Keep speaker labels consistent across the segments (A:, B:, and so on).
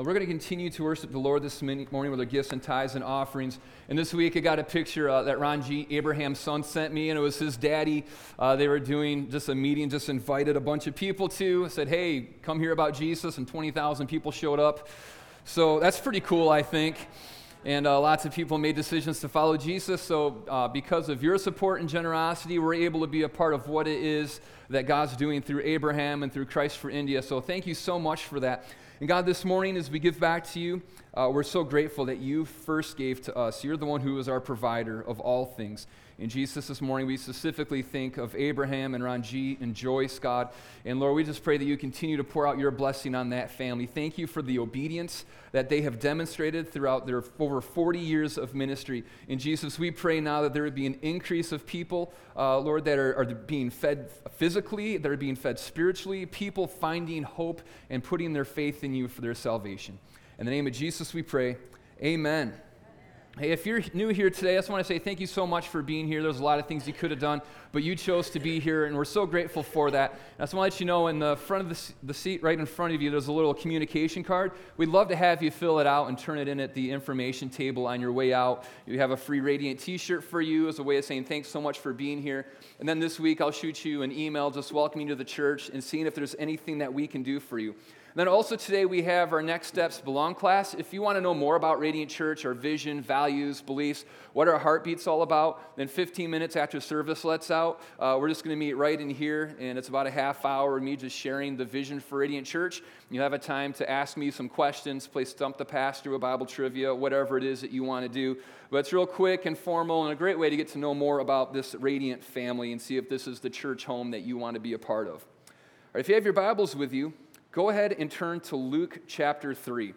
A: Well, we're going to continue to worship the Lord this morning with our gifts and tithes and offerings. And this week I got a picture uh, that Ranjit, Abraham's son, sent me, and it was his daddy. Uh, they were doing just a meeting, just invited a bunch of people to. Said, hey, come hear about Jesus, and 20,000 people showed up. So that's pretty cool, I think. And uh, lots of people made decisions to follow Jesus. So, uh, because of your support and generosity, we're able to be a part of what it is that God's doing through Abraham and through Christ for India. So, thank you so much for that. And God, this morning, as we give back to you, uh, we're so grateful that you first gave to us. You're the one who is our provider of all things. In Jesus, this morning, we specifically think of Abraham and Ranjit and Joyce, God. And Lord, we just pray that you continue to pour out your blessing on that family. Thank you for the obedience that they have demonstrated throughout their over 40 years of ministry. In Jesus, we pray now that there would be an increase of people, uh, Lord, that are, are being fed physically, that are being fed spiritually, people finding hope and putting their faith in you for their salvation. In the name of Jesus, we pray. Amen. Hey, if you're new here today, I just want to say thank you so much for being here. There's a lot of things you could have done, but you chose to be here, and we're so grateful for that. And I just want to let you know in the front of the, the seat right in front of you, there's a little communication card. We'd love to have you fill it out and turn it in at the information table on your way out. We have a free Radiant t shirt for you as a way of saying thanks so much for being here. And then this week, I'll shoot you an email just welcoming you to the church and seeing if there's anything that we can do for you. Then also today we have our Next Steps Belong class. If you want to know more about Radiant Church, our vision, values, beliefs, what our heartbeat's all about, then 15 minutes after service lets out, uh, we're just going to meet right in here, and it's about a half hour of me just sharing the vision for Radiant Church. You'll have a time to ask me some questions, play Stump the Pastor, a Bible trivia, whatever it is that you want to do. But it's real quick and formal and a great way to get to know more about this Radiant family and see if this is the church home that you want to be a part of. If you have your Bibles with you, go ahead and turn to Luke chapter 3.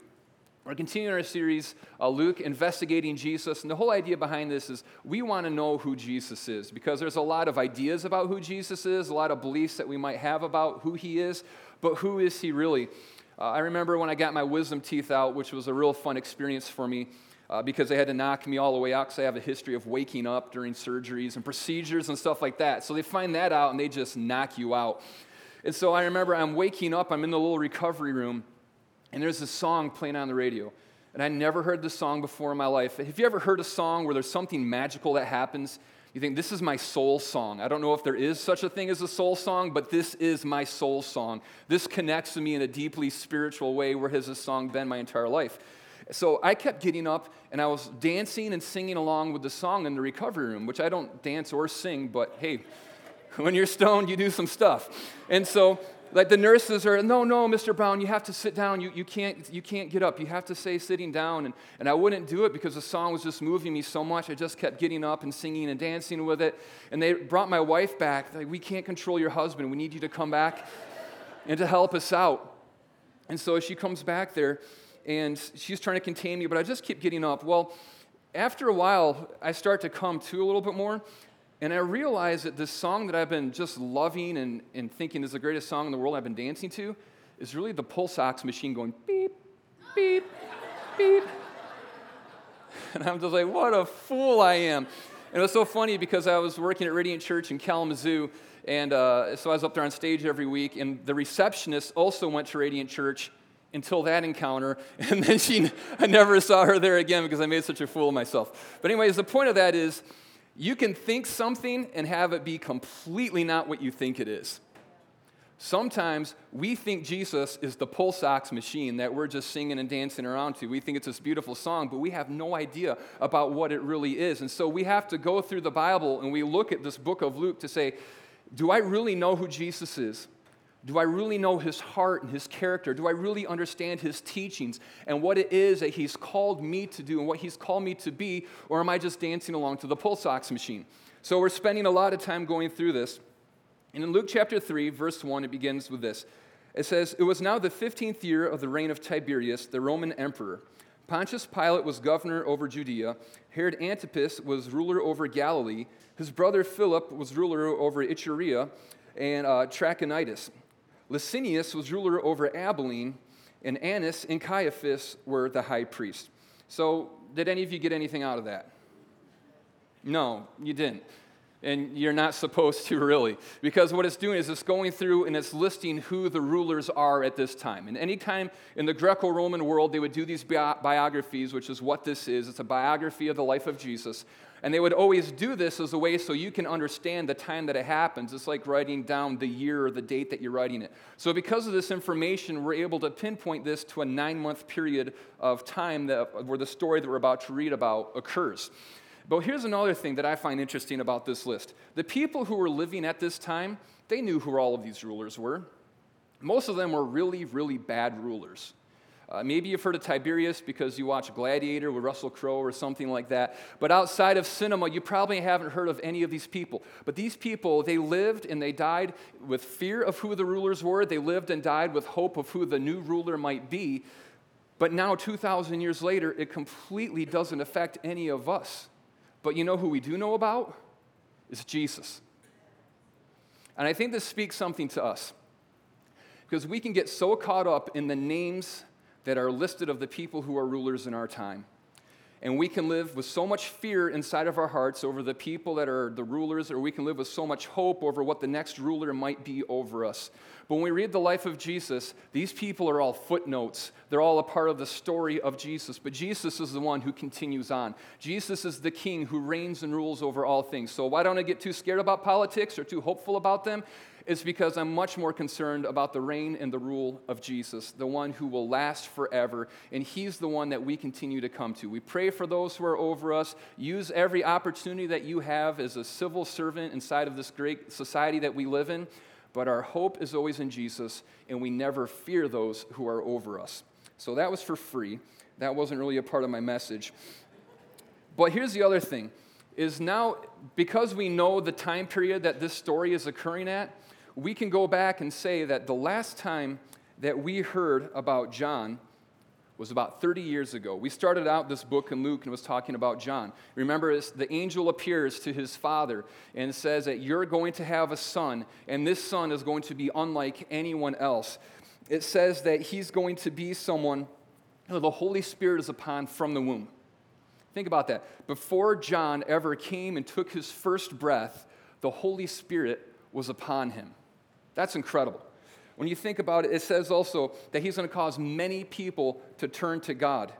A: We're continuing our series, uh, Luke investigating Jesus. And the whole idea behind this is we want to know who Jesus is because there's a lot of ideas about who Jesus is, a lot of beliefs that we might have about who he is, but who is he really? Uh, I remember when I got my wisdom teeth out, which was a real fun experience for me. Uh, because they had to knock me all the way out because I have a history of waking up during surgeries and procedures and stuff like that. So they find that out and they just knock you out. And so I remember I'm waking up, I'm in the little recovery room, and there's this song playing on the radio. And I never heard this song before in my life. Have you ever heard a song where there's something magical that happens? You think, this is my soul song. I don't know if there is such a thing as a soul song, but this is my soul song. This connects to me in a deeply spiritual way, where has this song been my entire life? So I kept getting up and I was dancing and singing along with the song in the recovery room, which I don't dance or sing, but hey, when you're stoned, you do some stuff. And so, like the nurses are, no, no, Mr. Brown, you have to sit down. You, you, can't, you can't get up. You have to stay sitting down. And, and I wouldn't do it because the song was just moving me so much. I just kept getting up and singing and dancing with it. And they brought my wife back. Like, we can't control your husband. We need you to come back and to help us out. And so she comes back there and she's trying to contain me, but I just keep getting up. Well, after a while, I start to come to a little bit more. And I realized that this song that I've been just loving and, and thinking is the greatest song in the world I've been dancing to is really the pulse ox machine going beep, beep, beep. And I'm just like, what a fool I am. And it was so funny because I was working at Radiant Church in Kalamazoo, and uh, so I was up there on stage every week, and the receptionist also went to Radiant Church until that encounter, and then she, I never saw her there again because I made such a fool of myself. But anyways, the point of that is you can think something and have it be completely not what you think it is. Sometimes we think Jesus is the pulse ox machine that we're just singing and dancing around to. We think it's this beautiful song, but we have no idea about what it really is. And so we have to go through the Bible and we look at this book of Luke to say, do I really know who Jesus is? Do I really know his heart and his character? Do I really understand his teachings and what it is that he's called me to do and what he's called me to be? Or am I just dancing along to the pulse ox machine? So we're spending a lot of time going through this. And in Luke chapter 3, verse 1, it begins with this It says, It was now the 15th year of the reign of Tiberius, the Roman emperor. Pontius Pilate was governor over Judea. Herod Antipas was ruler over Galilee. His brother Philip was ruler over Iturea and uh, Trachonitis. Lysanias was ruler over Abilene, and Annas and Caiaphas were the high priest. So, did any of you get anything out of that? No, you didn't. And you're not supposed to really. Because what it's doing is it's going through and it's listing who the rulers are at this time. And anytime in the Greco Roman world, they would do these bi- biographies, which is what this is it's a biography of the life of Jesus. And they would always do this as a way so you can understand the time that it happens. It's like writing down the year or the date that you're writing it. So, because of this information, we're able to pinpoint this to a nine month period of time that, where the story that we're about to read about occurs. But here's another thing that I find interesting about this list. The people who were living at this time, they knew who all of these rulers were. Most of them were really, really bad rulers. Uh, maybe you've heard of Tiberius because you watch Gladiator with Russell Crowe or something like that. But outside of cinema, you probably haven't heard of any of these people. But these people, they lived and they died with fear of who the rulers were. They lived and died with hope of who the new ruler might be. But now, 2,000 years later, it completely doesn't affect any of us. But you know who we do know about? It's Jesus. And I think this speaks something to us. Because we can get so caught up in the names that are listed of the people who are rulers in our time. And we can live with so much fear inside of our hearts over the people that are the rulers, or we can live with so much hope over what the next ruler might be over us. But when we read the life of Jesus, these people are all footnotes. They're all a part of the story of Jesus. But Jesus is the one who continues on. Jesus is the king who reigns and rules over all things. So why don't I get too scared about politics or too hopeful about them? Is because I'm much more concerned about the reign and the rule of Jesus, the one who will last forever. And He's the one that we continue to come to. We pray for those who are over us. Use every opportunity that you have as a civil servant inside of this great society that we live in. But our hope is always in Jesus, and we never fear those who are over us. So that was for free. That wasn't really a part of my message. But here's the other thing is now because we know the time period that this story is occurring at, we can go back and say that the last time that we heard about John was about 30 years ago. We started out this book in Luke and was talking about John. Remember, the angel appears to his father and says that you're going to have a son, and this son is going to be unlike anyone else. It says that he's going to be someone know, the Holy Spirit is upon from the womb. Think about that. Before John ever came and took his first breath, the Holy Spirit was upon him. That's incredible. When you think about it, it says also that he's going to cause many people to turn to God.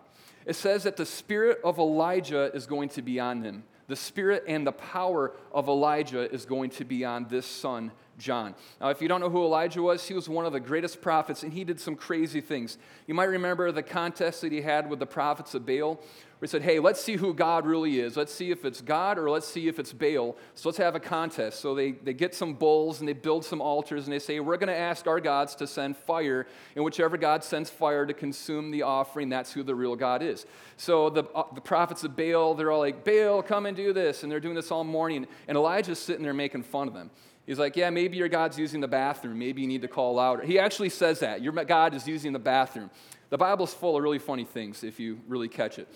A: It says that the spirit of Elijah is going to be on him. The spirit and the power of Elijah is going to be on this son, John. Now, if you don't know who Elijah was, he was one of the greatest prophets, and he did some crazy things. You might remember the contest that he had with the prophets of Baal, we said, hey, let's see who God really is. Let's see if it's God or let's see if it's Baal. So let's have a contest. So they, they get some bulls and they build some altars and they say, we're going to ask our gods to send fire. And whichever God sends fire to consume the offering, that's who the real God is. So the, uh, the prophets of Baal, they're all like, Baal, come and do this. And they're doing this all morning. And Elijah's sitting there making fun of them. He's like, Yeah, maybe your God's using the bathroom. Maybe you need to call louder. He actually says that. Your God is using the bathroom. The Bible's full of really funny things if you really catch it.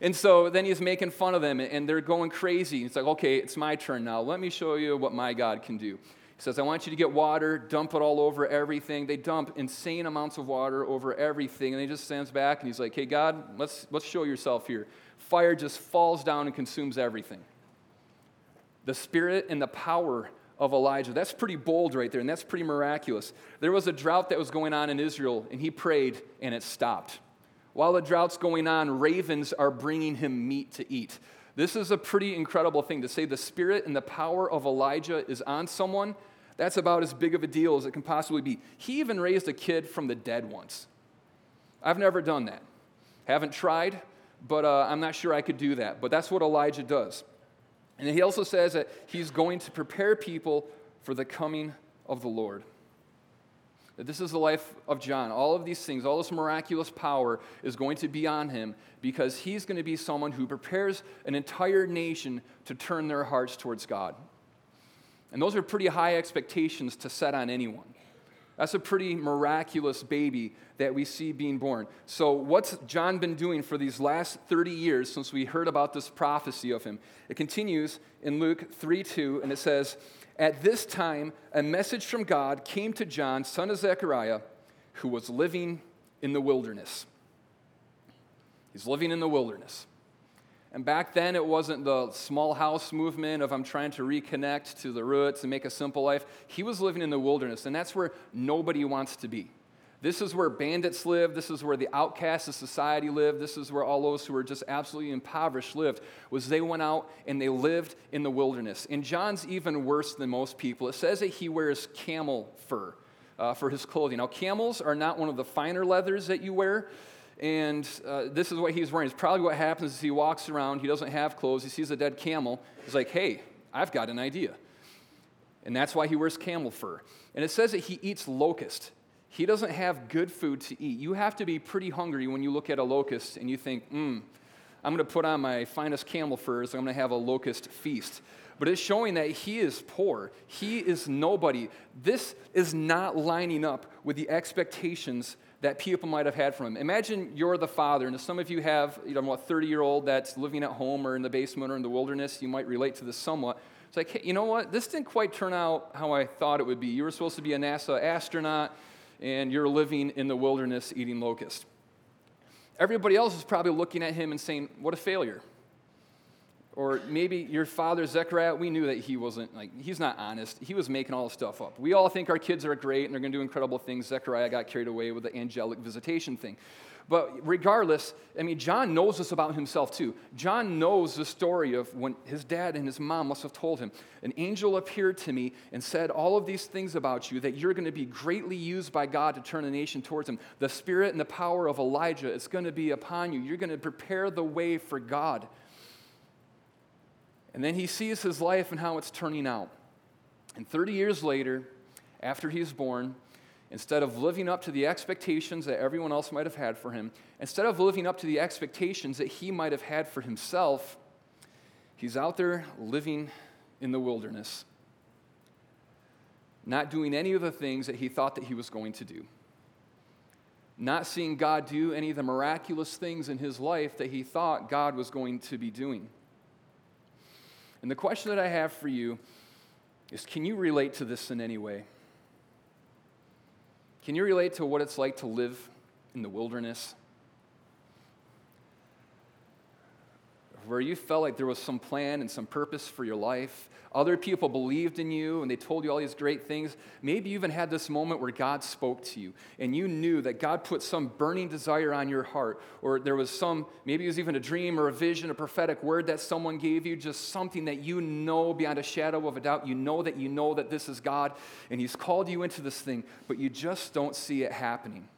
A: And so then he's making fun of them, and they're going crazy. It's like, okay, it's my turn now. Let me show you what my God can do. He says, I want you to get water, dump it all over everything. They dump insane amounts of water over everything. And he just stands back and he's like, hey, God, let's, let's show yourself here. Fire just falls down and consumes everything. The spirit and the power of Elijah. That's pretty bold right there, and that's pretty miraculous. There was a drought that was going on in Israel, and he prayed, and it stopped. While the drought's going on, ravens are bringing him meat to eat. This is a pretty incredible thing to say the spirit and the power of Elijah is on someone. That's about as big of a deal as it can possibly be. He even raised a kid from the dead once. I've never done that. Haven't tried, but uh, I'm not sure I could do that. But that's what Elijah does. And he also says that he's going to prepare people for the coming of the Lord. This is the life of John. All of these things, all this miraculous power is going to be on him because he's going to be someone who prepares an entire nation to turn their hearts towards God. And those are pretty high expectations to set on anyone. That's a pretty miraculous baby that we see being born. So, what's John been doing for these last 30 years since we heard about this prophecy of him? It continues in Luke 3 2, and it says, at this time, a message from God came to John, son of Zechariah, who was living in the wilderness. He's living in the wilderness. And back then, it wasn't the small house movement of I'm trying to reconnect to the roots and make a simple life. He was living in the wilderness, and that's where nobody wants to be. This is where bandits live. This is where the outcasts of society live. This is where all those who were just absolutely impoverished lived. Was they went out and they lived in the wilderness. And John's even worse than most people. It says that he wears camel fur uh, for his clothing. Now, camels are not one of the finer leathers that you wear. And uh, this is what he's wearing. It's probably what happens is he walks around, he doesn't have clothes, he sees a dead camel. He's like, hey, I've got an idea. And that's why he wears camel fur. And it says that he eats locust. He doesn't have good food to eat. You have to be pretty hungry when you look at a locust and you think, hmm, I'm going to put on my finest camel furs, I'm going to have a locust feast. But it's showing that he is poor. He is nobody. This is not lining up with the expectations that people might have had from him. Imagine you're the father, and some of you have, you know, a 30 year old that's living at home or in the basement or in the wilderness. You might relate to this somewhat. It's like, hey, you know what? This didn't quite turn out how I thought it would be. You were supposed to be a NASA astronaut, and you're living in the wilderness eating locust. Everybody else is probably looking at him and saying, what a failure. Or maybe your father, Zechariah, we knew that he wasn't, like, he's not honest. He was making all this stuff up. We all think our kids are great and they're going to do incredible things. Zechariah got carried away with the angelic visitation thing. But regardless, I mean, John knows this about himself too. John knows the story of when his dad and his mom must have told him, An angel appeared to me and said all of these things about you, that you're going to be greatly used by God to turn a nation towards him. The spirit and the power of Elijah is going to be upon you. You're going to prepare the way for God. And then he sees his life and how it's turning out. And 30 years later, after he's born, instead of living up to the expectations that everyone else might have had for him, instead of living up to the expectations that he might have had for himself, he's out there living in the wilderness, not doing any of the things that he thought that he was going to do. Not seeing God do any of the miraculous things in his life that he thought God was going to be doing. And the question that I have for you is can you relate to this in any way? Can you relate to what it's like to live in the wilderness? Where you felt like there was some plan and some purpose for your life, other people believed in you and they told you all these great things. Maybe you even had this moment where God spoke to you and you knew that God put some burning desire on your heart, or there was some, maybe it was even a dream or a vision, a prophetic word that someone gave you, just something that you know beyond a shadow of a doubt. You know that you know that this is God and He's called you into this thing, but you just don't see it happening.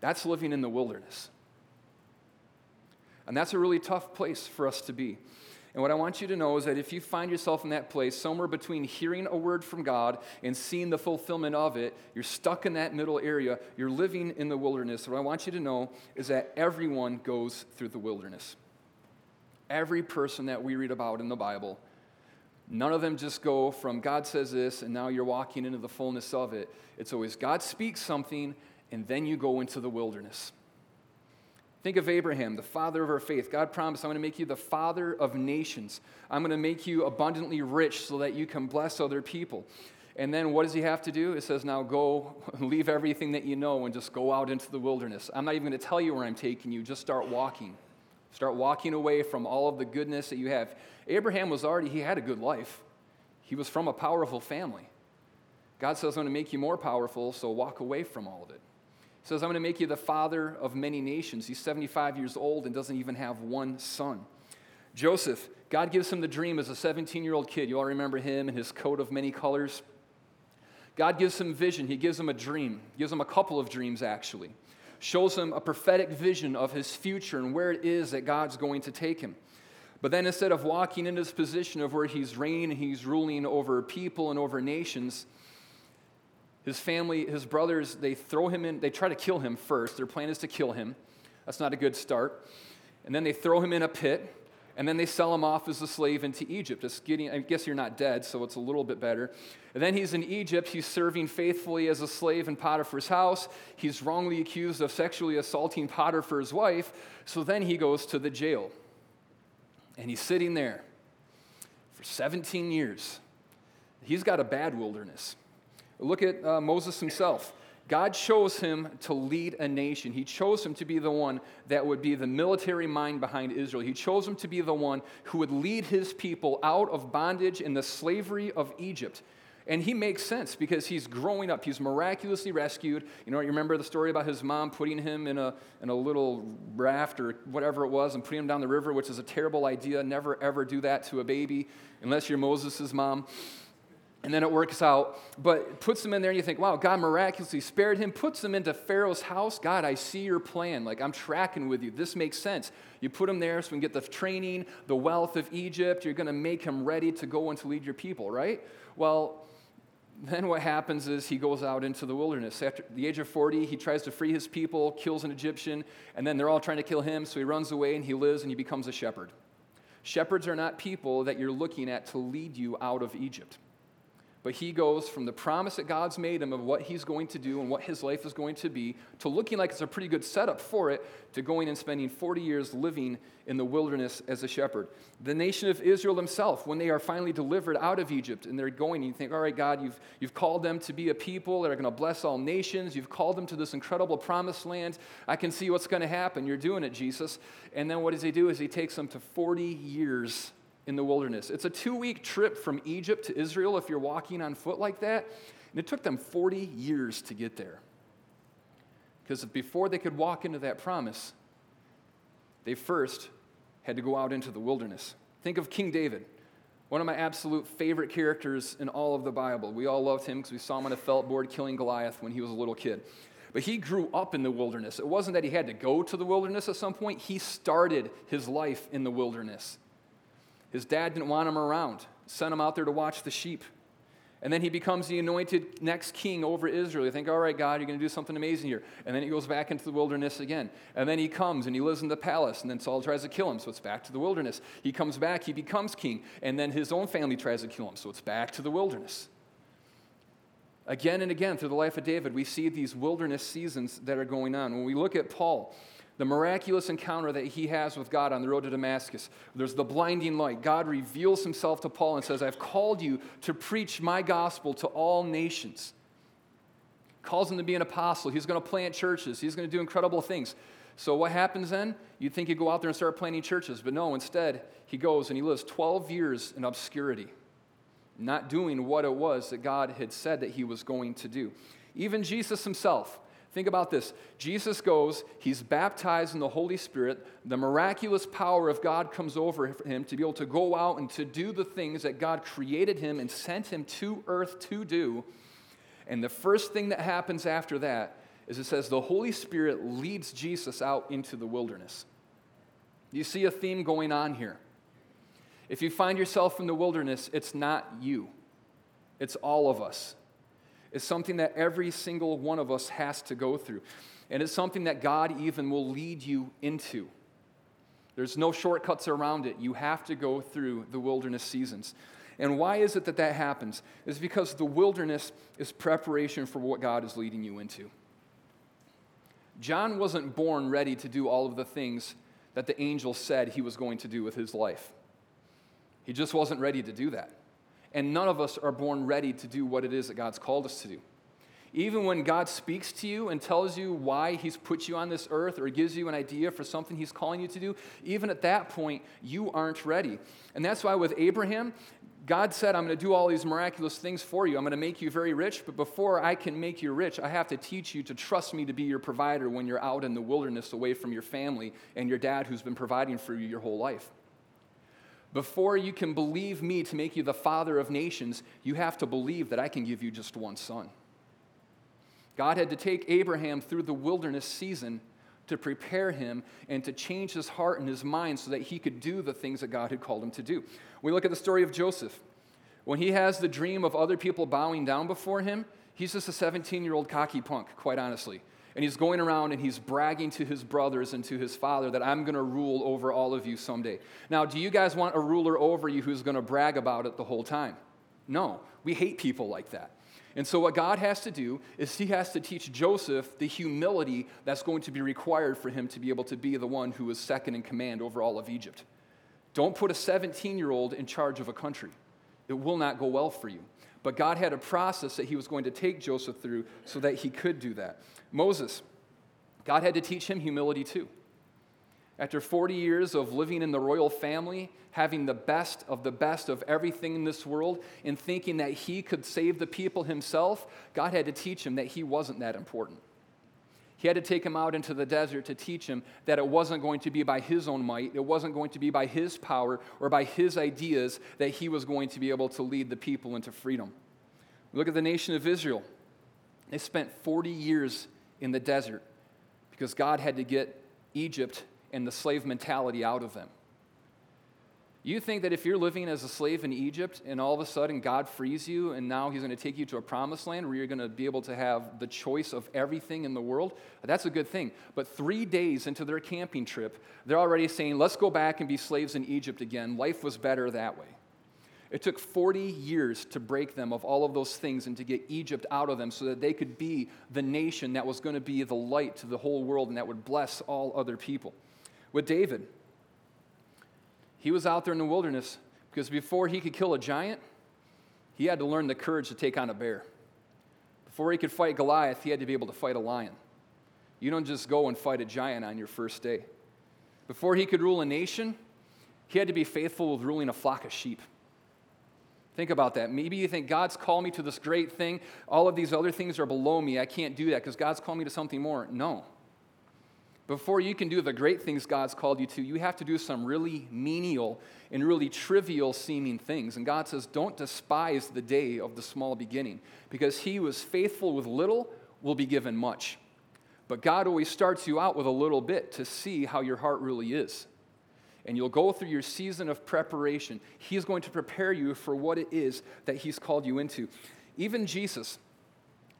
A: That's living in the wilderness. And that's a really tough place for us to be. And what I want you to know is that if you find yourself in that place, somewhere between hearing a word from God and seeing the fulfillment of it, you're stuck in that middle area, you're living in the wilderness. What I want you to know is that everyone goes through the wilderness. Every person that we read about in the Bible, none of them just go from God says this and now you're walking into the fullness of it. It's always God speaks something and then you go into the wilderness. Think of Abraham, the father of our faith. God promised, I'm going to make you the father of nations. I'm going to make you abundantly rich so that you can bless other people. And then what does he have to do? It says, now go, leave everything that you know, and just go out into the wilderness. I'm not even going to tell you where I'm taking you, just start walking. Start walking away from all of the goodness that you have. Abraham was already, he had a good life. He was from a powerful family. God says, I'm going to make you more powerful, so walk away from all of it says, I'm going to make you the father of many nations. He's 75 years old and doesn't even have one son. Joseph, God gives him the dream as a 17 year old kid. You all remember him and his coat of many colors? God gives him vision. He gives him a dream, he gives him a couple of dreams, actually. Shows him a prophetic vision of his future and where it is that God's going to take him. But then instead of walking into this position of where he's reigning and he's ruling over people and over nations, his family, his brothers, they throw him in, they try to kill him first. Their plan is to kill him. That's not a good start. And then they throw him in a pit, and then they sell him off as a slave into Egypt. Getting, I guess you're not dead, so it's a little bit better. And then he's in Egypt. He's serving faithfully as a slave in Potiphar's house. He's wrongly accused of sexually assaulting Potiphar's wife. So then he goes to the jail. And he's sitting there for 17 years. He's got a bad wilderness. Look at uh, Moses himself. God chose him to lead a nation. He chose him to be the one that would be the military mind behind Israel. He chose him to be the one who would lead his people out of bondage and the slavery of Egypt. And he makes sense because he's growing up. He's miraculously rescued. You know, you remember the story about his mom putting him in a, in a little raft or whatever it was and putting him down the river, which is a terrible idea. Never, ever do that to a baby unless you're Moses' mom. And then it works out, but puts them in there, and you think, wow, God miraculously spared him, puts them into Pharaoh's house. God, I see your plan. Like, I'm tracking with you. This makes sense. You put him there so we can get the training, the wealth of Egypt. You're going to make him ready to go and to lead your people, right? Well, then what happens is he goes out into the wilderness. After the age of 40, he tries to free his people, kills an Egyptian, and then they're all trying to kill him, so he runs away and he lives and he becomes a shepherd. Shepherds are not people that you're looking at to lead you out of Egypt. But he goes from the promise that God's made him of what he's going to do and what his life is going to be to looking like it's a pretty good setup for it to going and spending 40 years living in the wilderness as a shepherd. The nation of Israel themselves, when they are finally delivered out of Egypt and they're going, and you think, all right, God, you've, you've called them to be a people that are going to bless all nations. You've called them to this incredible promised land. I can see what's going to happen. You're doing it, Jesus. And then what does he do? Is he takes them to 40 years in the wilderness. It's a two week trip from Egypt to Israel if you're walking on foot like that. And it took them 40 years to get there. Because before they could walk into that promise, they first had to go out into the wilderness. Think of King David, one of my absolute favorite characters in all of the Bible. We all loved him because we saw him on a felt board killing Goliath when he was a little kid. But he grew up in the wilderness. It wasn't that he had to go to the wilderness at some point, he started his life in the wilderness. His dad didn't want him around, sent him out there to watch the sheep. And then he becomes the anointed next king over Israel. You think, all right, God, you're going to do something amazing here. And then he goes back into the wilderness again. And then he comes and he lives in the palace. And then Saul tries to kill him, so it's back to the wilderness. He comes back, he becomes king. And then his own family tries to kill him, so it's back to the wilderness. Again and again through the life of David, we see these wilderness seasons that are going on. When we look at Paul, the miraculous encounter that he has with God on the road to Damascus. There's the blinding light. God reveals himself to Paul and says, I've called you to preach my gospel to all nations. Calls him to be an apostle. He's going to plant churches, he's going to do incredible things. So, what happens then? You'd think he'd go out there and start planting churches, but no, instead, he goes and he lives 12 years in obscurity, not doing what it was that God had said that he was going to do. Even Jesus himself, Think about this. Jesus goes, he's baptized in the Holy Spirit. The miraculous power of God comes over him to be able to go out and to do the things that God created him and sent him to earth to do. And the first thing that happens after that is it says the Holy Spirit leads Jesus out into the wilderness. You see a theme going on here. If you find yourself in the wilderness, it's not you, it's all of us is something that every single one of us has to go through. And it's something that God even will lead you into. There's no shortcuts around it. You have to go through the wilderness seasons. And why is it that that happens? Is because the wilderness is preparation for what God is leading you into. John wasn't born ready to do all of the things that the angel said he was going to do with his life. He just wasn't ready to do that. And none of us are born ready to do what it is that God's called us to do. Even when God speaks to you and tells you why He's put you on this earth or gives you an idea for something He's calling you to do, even at that point, you aren't ready. And that's why with Abraham, God said, I'm going to do all these miraculous things for you. I'm going to make you very rich, but before I can make you rich, I have to teach you to trust me to be your provider when you're out in the wilderness away from your family and your dad who's been providing for you your whole life. Before you can believe me to make you the father of nations, you have to believe that I can give you just one son. God had to take Abraham through the wilderness season to prepare him and to change his heart and his mind so that he could do the things that God had called him to do. We look at the story of Joseph. When he has the dream of other people bowing down before him, he's just a 17 year old cocky punk, quite honestly and he's going around and he's bragging to his brothers and to his father that I'm going to rule over all of you someday. Now, do you guys want a ruler over you who's going to brag about it the whole time? No, we hate people like that. And so, what God has to do is He has to teach Joseph the humility that's going to be required for him to be able to be the one who is second in command over all of Egypt. Don't put a 17 year old in charge of a country. It will not go well for you. But God had a process that He was going to take Joseph through so that he could do that. Moses, God had to teach him humility too. After 40 years of living in the royal family, having the best of the best of everything in this world, and thinking that he could save the people himself, God had to teach him that he wasn't that important. He had to take him out into the desert to teach him that it wasn't going to be by his own might, it wasn't going to be by his power or by his ideas that he was going to be able to lead the people into freedom. Look at the nation of Israel. They spent 40 years in the desert because God had to get Egypt and the slave mentality out of them. You think that if you're living as a slave in Egypt and all of a sudden God frees you and now He's going to take you to a promised land where you're going to be able to have the choice of everything in the world, that's a good thing. But three days into their camping trip, they're already saying, let's go back and be slaves in Egypt again. Life was better that way. It took 40 years to break them of all of those things and to get Egypt out of them so that they could be the nation that was going to be the light to the whole world and that would bless all other people. With David, he was out there in the wilderness because before he could kill a giant, he had to learn the courage to take on a bear. Before he could fight Goliath, he had to be able to fight a lion. You don't just go and fight a giant on your first day. Before he could rule a nation, he had to be faithful with ruling a flock of sheep. Think about that. Maybe you think God's called me to this great thing. All of these other things are below me. I can't do that because God's called me to something more. No. Before you can do the great things God's called you to, you have to do some really menial and really trivial seeming things. And God says, don't despise the day of the small beginning because he who is faithful with little will be given much. But God always starts you out with a little bit to see how your heart really is and you'll go through your season of preparation. He's going to prepare you for what it is that He's called you into. Even Jesus,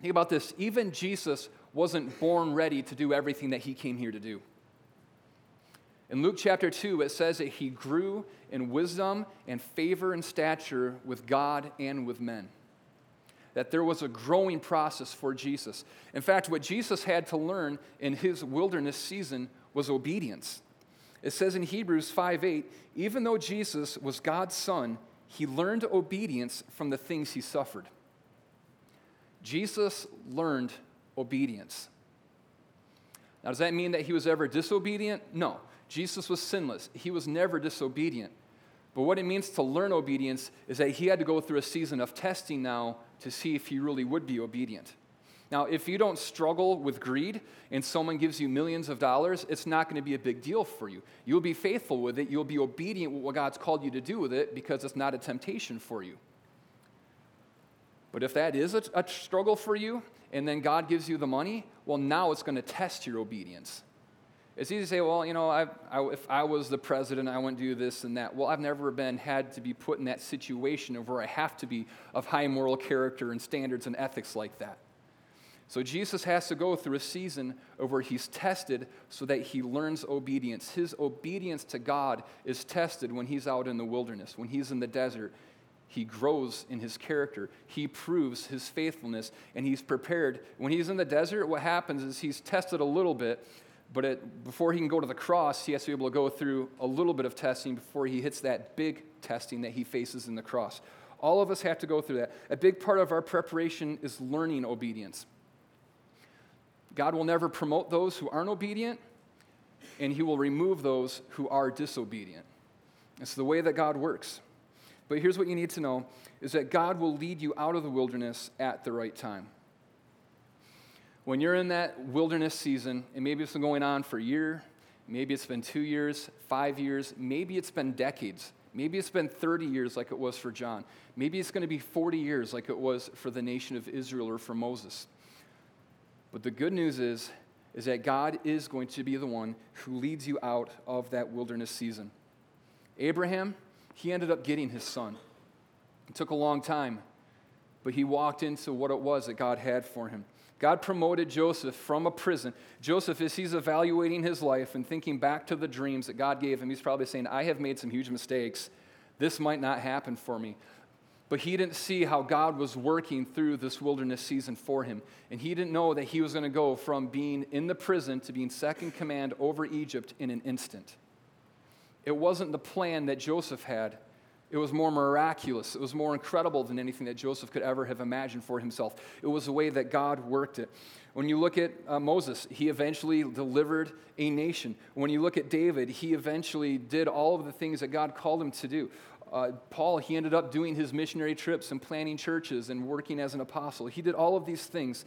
A: think about this, even Jesus wasn't born ready to do everything that He came here to do. In Luke chapter 2, it says that He grew in wisdom and favor and stature with God and with men. That there was a growing process for Jesus. In fact, what Jesus had to learn in his wilderness season was obedience. It says in Hebrews 5 8, even though Jesus was God's son, he learned obedience from the things he suffered. Jesus learned obedience. Now, does that mean that he was ever disobedient? No. Jesus was sinless. He was never disobedient. But what it means to learn obedience is that he had to go through a season of testing now to see if he really would be obedient. Now, if you don't struggle with greed and someone gives you millions of dollars, it's not going to be a big deal for you. You'll be faithful with it. You'll be obedient with what God's called you to do with it because it's not a temptation for you. But if that is a, a struggle for you and then God gives you the money, well, now it's going to test your obedience. It's easy to say, well, you know, I, I, if I was the president, I wouldn't do this and that. Well, I've never been had to be put in that situation of where I have to be of high moral character and standards and ethics like that. So Jesus has to go through a season of where he's tested so that he learns obedience. His obedience to God is tested when he's out in the wilderness, when he's in the desert. He grows in his character. He proves his faithfulness, and he's prepared. When he's in the desert, what happens is he's tested a little bit, but it, before he can go to the cross, he has to be able to go through a little bit of testing before he hits that big testing that he faces in the cross. All of us have to go through that. A big part of our preparation is learning obedience. God will never promote those who aren't obedient, and He will remove those who are disobedient. It's the way that God works. But here's what you need to know is that God will lead you out of the wilderness at the right time. When you're in that wilderness season, and maybe it's been going on for a year, maybe it's been two years, five years, maybe it's been decades, maybe it's been 30 years like it was for John, maybe it's going to be 40 years like it was for the nation of Israel or for Moses. But the good news is, is that God is going to be the one who leads you out of that wilderness season. Abraham, he ended up getting his son. It took a long time, but he walked into what it was that God had for him. God promoted Joseph from a prison. Joseph, as he's evaluating his life and thinking back to the dreams that God gave him, he's probably saying, I have made some huge mistakes. This might not happen for me. But he didn't see how God was working through this wilderness season for him. And he didn't know that he was going to go from being in the prison to being second command over Egypt in an instant. It wasn't the plan that Joseph had, It was more miraculous. It was more incredible than anything that Joseph could ever have imagined for himself. It was the way that God worked it. When you look at uh, Moses, he eventually delivered a nation. When you look at David, he eventually did all of the things that God called him to do. Uh, Paul, he ended up doing his missionary trips and planting churches and working as an apostle. He did all of these things.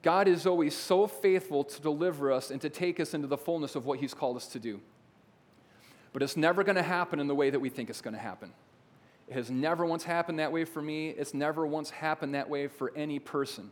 A: God is always so faithful to deliver us and to take us into the fullness of what he's called us to do. But it's never going to happen in the way that we think it's going to happen. It has never once happened that way for me. It's never once happened that way for any person.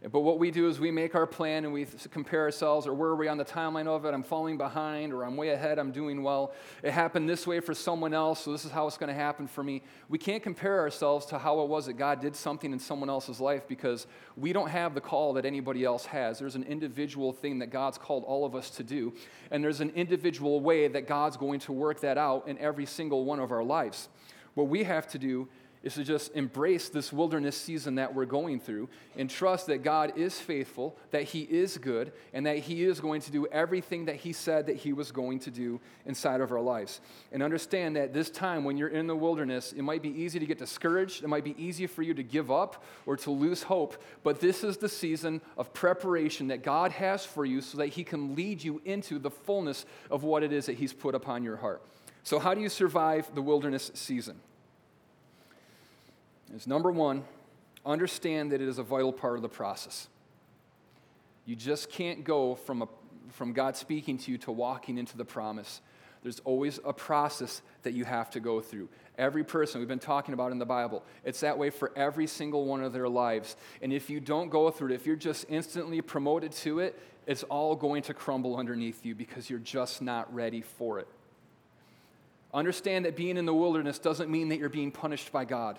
A: But what we do is we make our plan and we compare ourselves, or where are we on the timeline of it? I'm falling behind, or I'm way ahead, I'm doing well. It happened this way for someone else, so this is how it's going to happen for me. We can't compare ourselves to how it was that God did something in someone else's life because we don't have the call that anybody else has. There's an individual thing that God's called all of us to do, and there's an individual way that God's going to work that out in every single one of our lives. What we have to do is to just embrace this wilderness season that we're going through and trust that God is faithful, that He is good, and that He is going to do everything that He said that He was going to do inside of our lives. And understand that this time when you're in the wilderness, it might be easy to get discouraged, it might be easy for you to give up or to lose hope, but this is the season of preparation that God has for you so that He can lead you into the fullness of what it is that He's put upon your heart. So, how do you survive the wilderness season? Is number one, understand that it is a vital part of the process. You just can't go from, a, from God speaking to you to walking into the promise. There's always a process that you have to go through. Every person we've been talking about in the Bible, it's that way for every single one of their lives. And if you don't go through it, if you're just instantly promoted to it, it's all going to crumble underneath you because you're just not ready for it. Understand that being in the wilderness doesn't mean that you're being punished by God.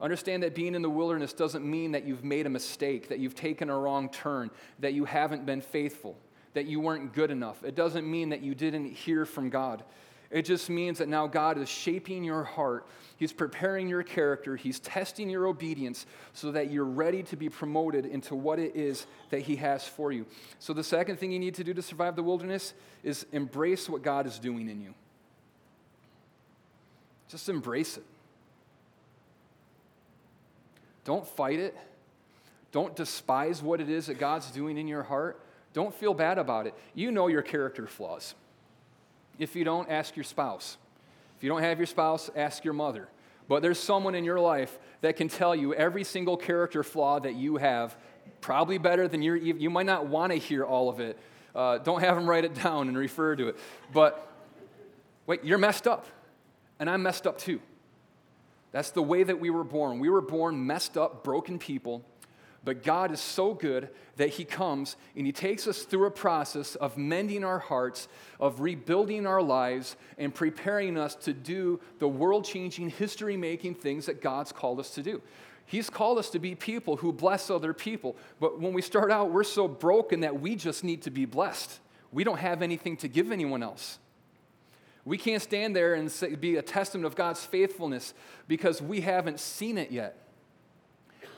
A: Understand that being in the wilderness doesn't mean that you've made a mistake, that you've taken a wrong turn, that you haven't been faithful, that you weren't good enough. It doesn't mean that you didn't hear from God. It just means that now God is shaping your heart. He's preparing your character. He's testing your obedience so that you're ready to be promoted into what it is that He has for you. So, the second thing you need to do to survive the wilderness is embrace what God is doing in you. Just embrace it. Don't fight it. Don't despise what it is that God's doing in your heart. Don't feel bad about it. You know your character flaws. If you don't, ask your spouse. If you don't have your spouse, ask your mother. But there's someone in your life that can tell you every single character flaw that you have, probably better than you you might not want to hear all of it. Uh, don't have them write it down and refer to it. But wait, you're messed up, and I'm messed up too. That's the way that we were born. We were born messed up, broken people. But God is so good that He comes and He takes us through a process of mending our hearts, of rebuilding our lives, and preparing us to do the world changing, history making things that God's called us to do. He's called us to be people who bless other people. But when we start out, we're so broken that we just need to be blessed. We don't have anything to give anyone else. We can't stand there and say, be a testament of God's faithfulness because we haven't seen it yet.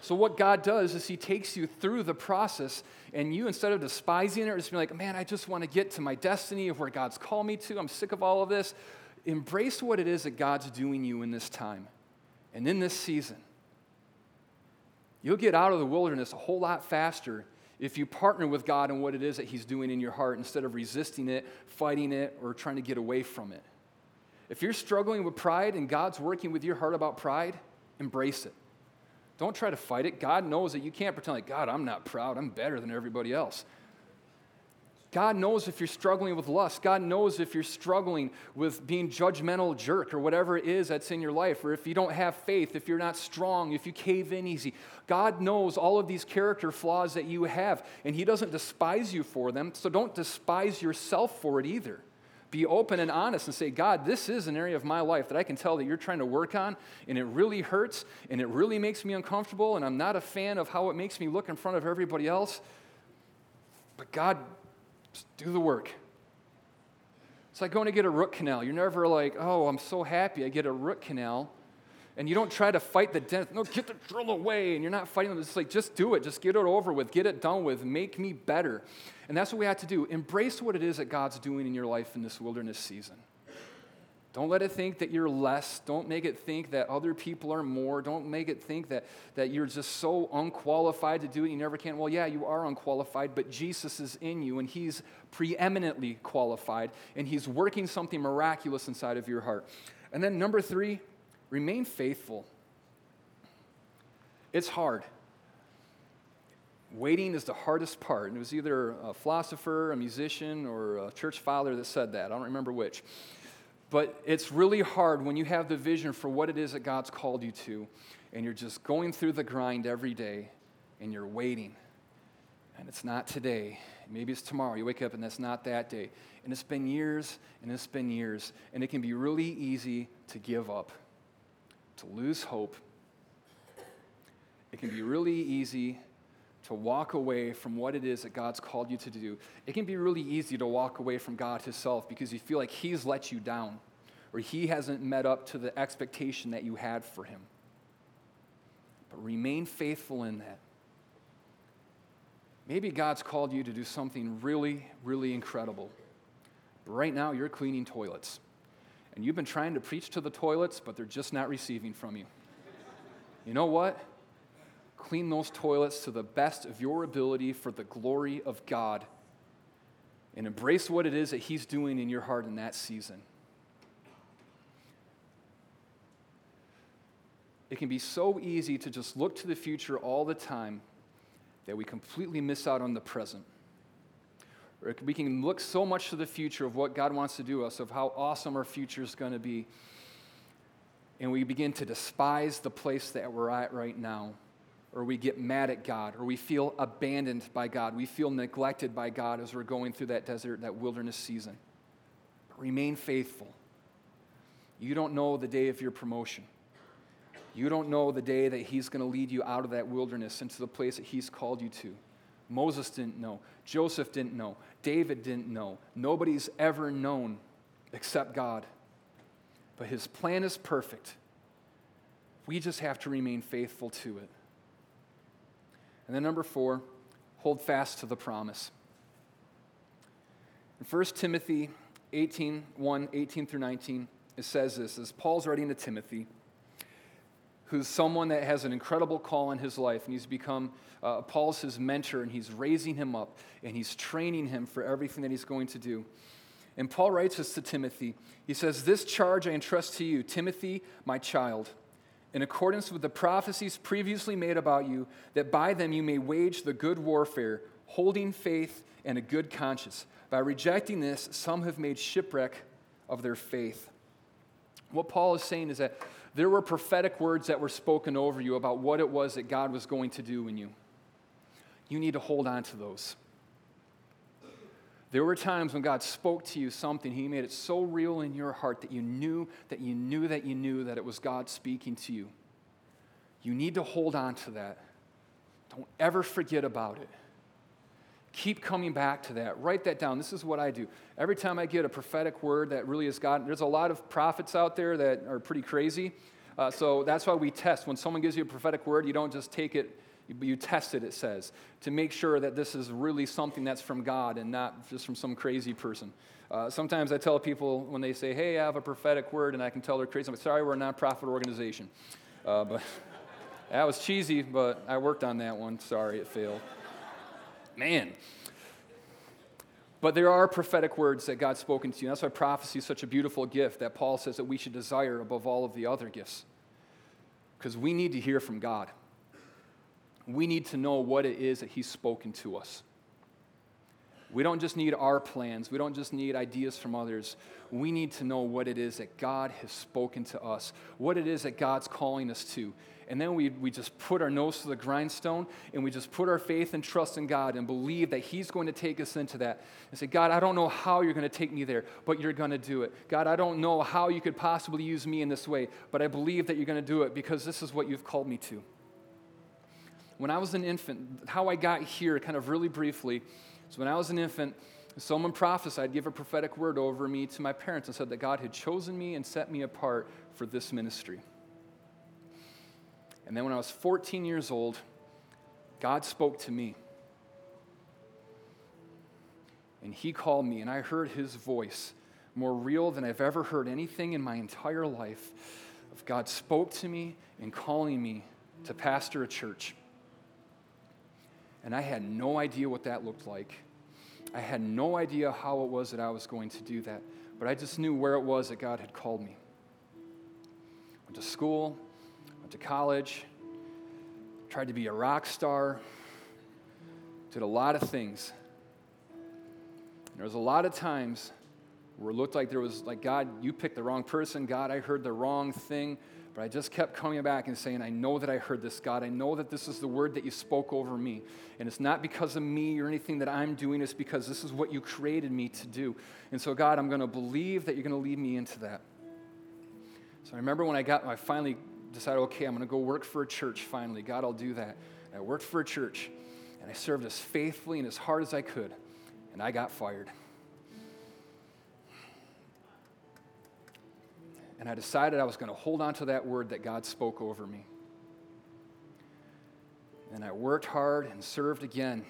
A: So, what God does is He takes you through the process, and you, instead of despising it or just being like, man, I just want to get to my destiny of where God's called me to, I'm sick of all of this, embrace what it is that God's doing you in this time and in this season. You'll get out of the wilderness a whole lot faster if you partner with God in what it is that He's doing in your heart instead of resisting it, fighting it, or trying to get away from it. If you're struggling with pride and God's working with your heart about pride, embrace it. Don't try to fight it. God knows that you can't pretend like, God, I'm not proud. I'm better than everybody else. God knows if you're struggling with lust. God knows if you're struggling with being judgmental jerk or whatever it is that's in your life, or if you don't have faith, if you're not strong, if you cave in easy. God knows all of these character flaws that you have, and He doesn't despise you for them, so don't despise yourself for it either. Be open and honest and say, God, this is an area of my life that I can tell that you're trying to work on, and it really hurts, and it really makes me uncomfortable, and I'm not a fan of how it makes me look in front of everybody else. But God, just do the work. It's like going to get a root canal. You're never like, oh, I'm so happy I get a root canal. And you don't try to fight the dentist. No, get the drill away. And you're not fighting them. It's like, just do it. Just get it over with. Get it done with. Make me better. And that's what we have to do. Embrace what it is that God's doing in your life in this wilderness season. Don't let it think that you're less. Don't make it think that other people are more. Don't make it think that, that you're just so unqualified to do it, you never can. Well, yeah, you are unqualified, but Jesus is in you, and He's preeminently qualified, and He's working something miraculous inside of your heart. And then, number three, remain faithful. It's hard. Waiting is the hardest part. And it was either a philosopher, a musician, or a church father that said that. I don't remember which. But it's really hard when you have the vision for what it is that God's called you to, and you're just going through the grind every day, and you're waiting. And it's not today. Maybe it's tomorrow. You wake up and that's not that day. And it's been years and it's been years. And it can be really easy to give up, to lose hope. It can be really easy to walk away from what it is that God's called you to do. It can be really easy to walk away from God Himself because you feel like He's let you down or He hasn't met up to the expectation that you had for Him. But remain faithful in that. Maybe God's called you to do something really, really incredible. But right now, you're cleaning toilets. And you've been trying to preach to the toilets, but they're just not receiving from you. You know what? Clean those toilets to the best of your ability for the glory of God and embrace what it is that He's doing in your heart in that season. It can be so easy to just look to the future all the time that we completely miss out on the present. Or we can look so much to the future of what God wants to do us, of how awesome our future is going to be, and we begin to despise the place that we're at right now or we get mad at God, or we feel abandoned by God. We feel neglected by God as we're going through that desert, that wilderness season. But remain faithful. You don't know the day of your promotion. You don't know the day that He's going to lead you out of that wilderness into the place that He's called you to. Moses didn't know. Joseph didn't know. David didn't know. Nobody's ever known except God. But His plan is perfect. We just have to remain faithful to it. And then number four, hold fast to the promise. In 1 Timothy 18, 1, 18 through 19, it says this as Paul's writing to Timothy, who's someone that has an incredible call in his life, and he's become uh, Paul's his mentor, and he's raising him up, and he's training him for everything that he's going to do. And Paul writes this to Timothy. He says, This charge I entrust to you, Timothy, my child in accordance with the prophecies previously made about you, that by them you may wage the good warfare, holding faith and a good conscience. By rejecting this, some have made shipwreck of their faith. What Paul is saying is that there were prophetic words that were spoken over you about what it was that God was going to do in you. You need to hold on to those. There were times when God spoke to you something, He made it so real in your heart that you knew that you knew that you knew that it was God speaking to you. You need to hold on to that. Don't ever forget about it. Keep coming back to that. Write that down. This is what I do. Every time I get a prophetic word that really is God, there's a lot of prophets out there that are pretty crazy. Uh, so that's why we test. When someone gives you a prophetic word, you don't just take it you test it, it says, to make sure that this is really something that's from God and not just from some crazy person. Uh, sometimes I tell people when they say, hey, I have a prophetic word, and I can tell they're crazy, I'm like, sorry, we're a nonprofit organization. Uh, but that was cheesy, but I worked on that one. Sorry, it failed. Man. But there are prophetic words that God's spoken to you. That's why prophecy is such a beautiful gift that Paul says that we should desire above all of the other gifts. Because we need to hear from God we need to know what it is that He's spoken to us. We don't just need our plans. We don't just need ideas from others. We need to know what it is that God has spoken to us, what it is that God's calling us to. And then we, we just put our nose to the grindstone and we just put our faith and trust in God and believe that He's going to take us into that. And say, God, I don't know how you're going to take me there, but you're going to do it. God, I don't know how you could possibly use me in this way, but I believe that you're going to do it because this is what you've called me to when I was an infant, how I got here, kind of really briefly, so when I was an infant, someone prophesied, gave a prophetic word over me to my parents and said that God had chosen me and set me apart for this ministry. And then when I was 14 years old, God spoke to me. And He called me, and I heard His voice more real than I've ever heard anything in my entire life God spoke to me and calling me to pastor a church. And I had no idea what that looked like. I had no idea how it was that I was going to do that, but I just knew where it was that God had called me. Went to school, went to college, tried to be a rock star, did a lot of things. And there was a lot of times where it looked like there was, like, God, you picked the wrong person. God, I heard the wrong thing. But I just kept coming back and saying, I know that I heard this, God. I know that this is the word that you spoke over me. And it's not because of me or anything that I'm doing, it's because this is what you created me to do. And so, God, I'm going to believe that you're going to lead me into that. So I remember when I got, I finally decided, okay, I'm going to go work for a church finally. God, I'll do that. I worked for a church, and I served as faithfully and as hard as I could, and I got fired. And I decided I was going to hold on to that word that God spoke over me. And I worked hard and served again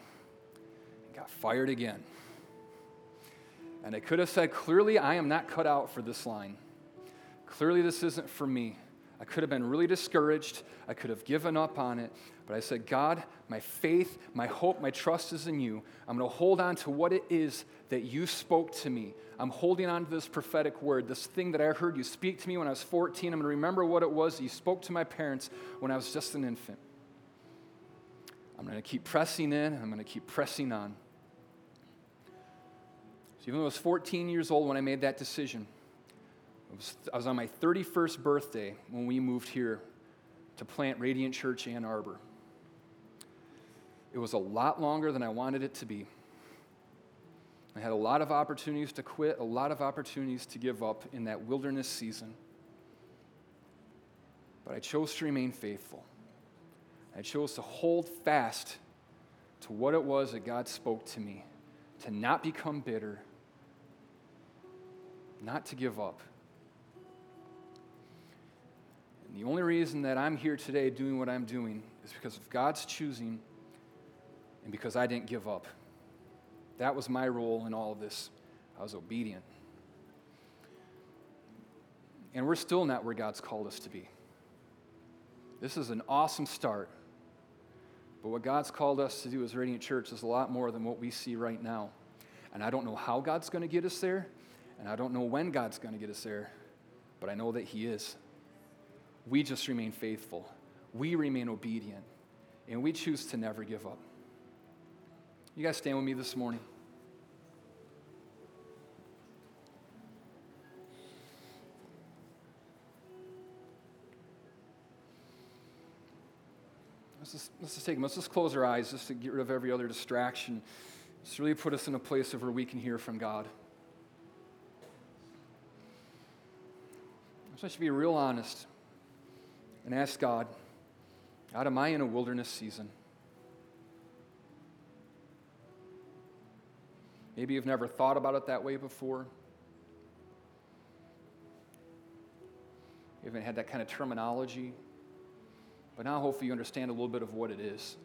A: and got fired again. And I could have said, clearly, I am not cut out for this line. Clearly, this isn't for me. I could have been really discouraged. I could have given up on it. But I said, God, my faith, my hope, my trust is in you. I'm going to hold on to what it is that you spoke to me. I'm holding on to this prophetic word, this thing that I heard you speak to me when I was 14. I'm going to remember what it was that you spoke to my parents when I was just an infant. I'm going to keep pressing in, I'm going to keep pressing on. So even though I was 14 years old when I made that decision, was, I was on my 31st birthday when we moved here to plant Radiant Church Ann Arbor. It was a lot longer than I wanted it to be. I had a lot of opportunities to quit, a lot of opportunities to give up in that wilderness season. But I chose to remain faithful. I chose to hold fast to what it was that God spoke to me, to not become bitter, not to give up. The only reason that I'm here today doing what I'm doing is because of God's choosing and because I didn't give up. That was my role in all of this. I was obedient. And we're still not where God's called us to be. This is an awesome start. But what God's called us to do as Radiant Church is a lot more than what we see right now. And I don't know how God's going to get us there, and I don't know when God's going to get us there, but I know that He is. We just remain faithful, we remain obedient, and we choose to never give up. You guys stand with me this morning. Let's just, let's just take them. Let's just close our eyes just to get rid of every other distraction. Just really put us in a place of where we can hear from God. I just want you to be real honest and ask God, God, am I in a wilderness season? Maybe you've never thought about it that way before. You haven't had that kind of terminology. But now, hopefully, you understand a little bit of what it is.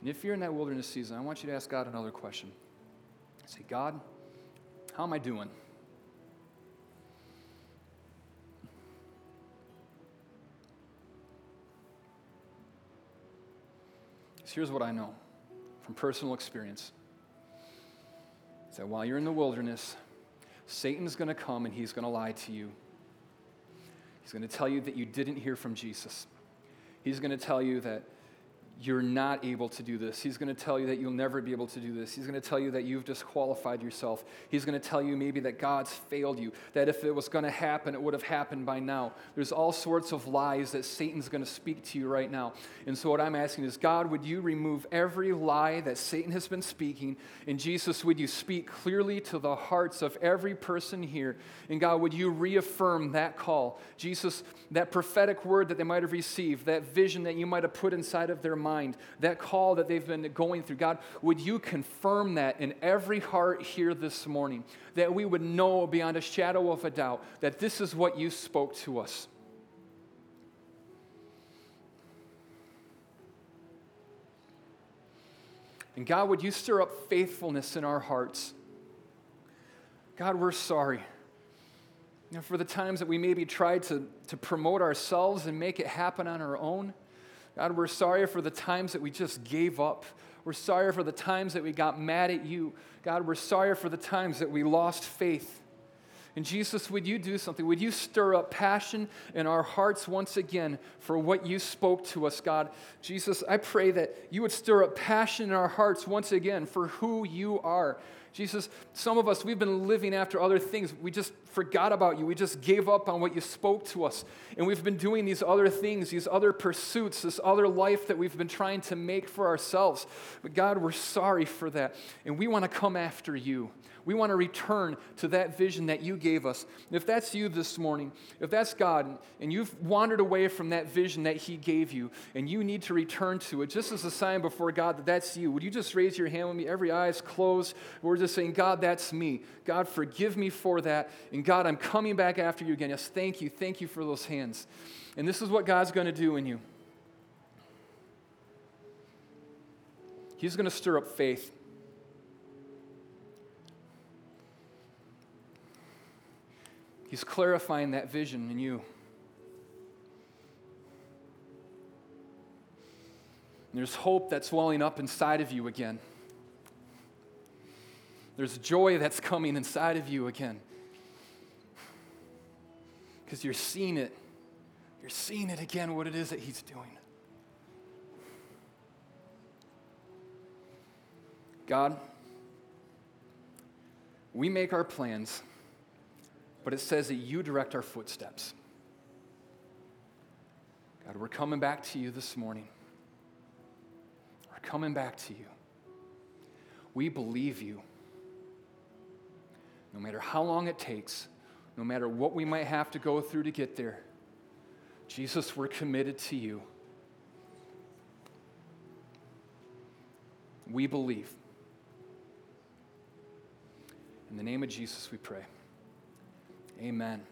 A: And if you're in that wilderness season, I want you to ask God another question. Say, God, how am I doing? Here's what I know from personal experience is that while you're in the wilderness, Satan's going to come and he's going to lie to you. He's going to tell you that you didn't hear from Jesus. He's going to tell you that you're not able to do this. He's going to tell you that you'll never be able to do this. He's going to tell you that you've disqualified yourself. He's going to tell you maybe that God's failed you, that if it was going to happen, it would have happened by now. There's all sorts of lies that Satan's going to speak to you right now. And so, what I'm asking is, God, would you remove every lie that Satan has been speaking? And Jesus, would you speak clearly to the hearts of every person here? And God, would you reaffirm that call? Jesus, that prophetic word that they might have received, that vision that you might have put inside of their mind, that call that they've been going through. God, would you confirm that in every heart here this morning, that we would know beyond a shadow of a doubt that this is what you spoke to us. And God, would you stir up faithfulness in our hearts? God, we're sorry. For the times that we maybe tried to, to promote ourselves and make it happen on our own. God, we're sorry for the times that we just gave up. We're sorry for the times that we got mad at you. God, we're sorry for the times that we lost faith. And Jesus, would you do something? Would you stir up passion in our hearts once again for what you spoke to us, God? Jesus, I pray that you would stir up passion in our hearts once again for who you are. Jesus, some of us, we've been living after other things. We just forgot about you. We just gave up on what you spoke to us. And we've been doing these other things, these other pursuits, this other life that we've been trying to make for ourselves. But God, we're sorry for that. And we want to come after you. We want to return to that vision that you gave us. If that's you this morning, if that's God, and you've wandered away from that vision that He gave you, and you need to return to it, just as a sign before God that that's you, would you just raise your hand with me? Every eye is closed. We're just saying, God, that's me. God, forgive me for that. And God, I'm coming back after you again. Yes, thank you. Thank you for those hands. And this is what God's going to do in you. He's going to stir up faith. He's clarifying that vision in you. And there's hope that's welling up inside of you again. There's joy that's coming inside of you again. Because you're seeing it. You're seeing it again, what it is that He's doing. God, we make our plans but it says that you direct our footsteps. God, we're coming back to you this morning. We're coming back to you. We believe you. No matter how long it takes, no matter what we might have to go through to get there, Jesus, we're committed to you. We believe. In the name of Jesus, we pray. Amen.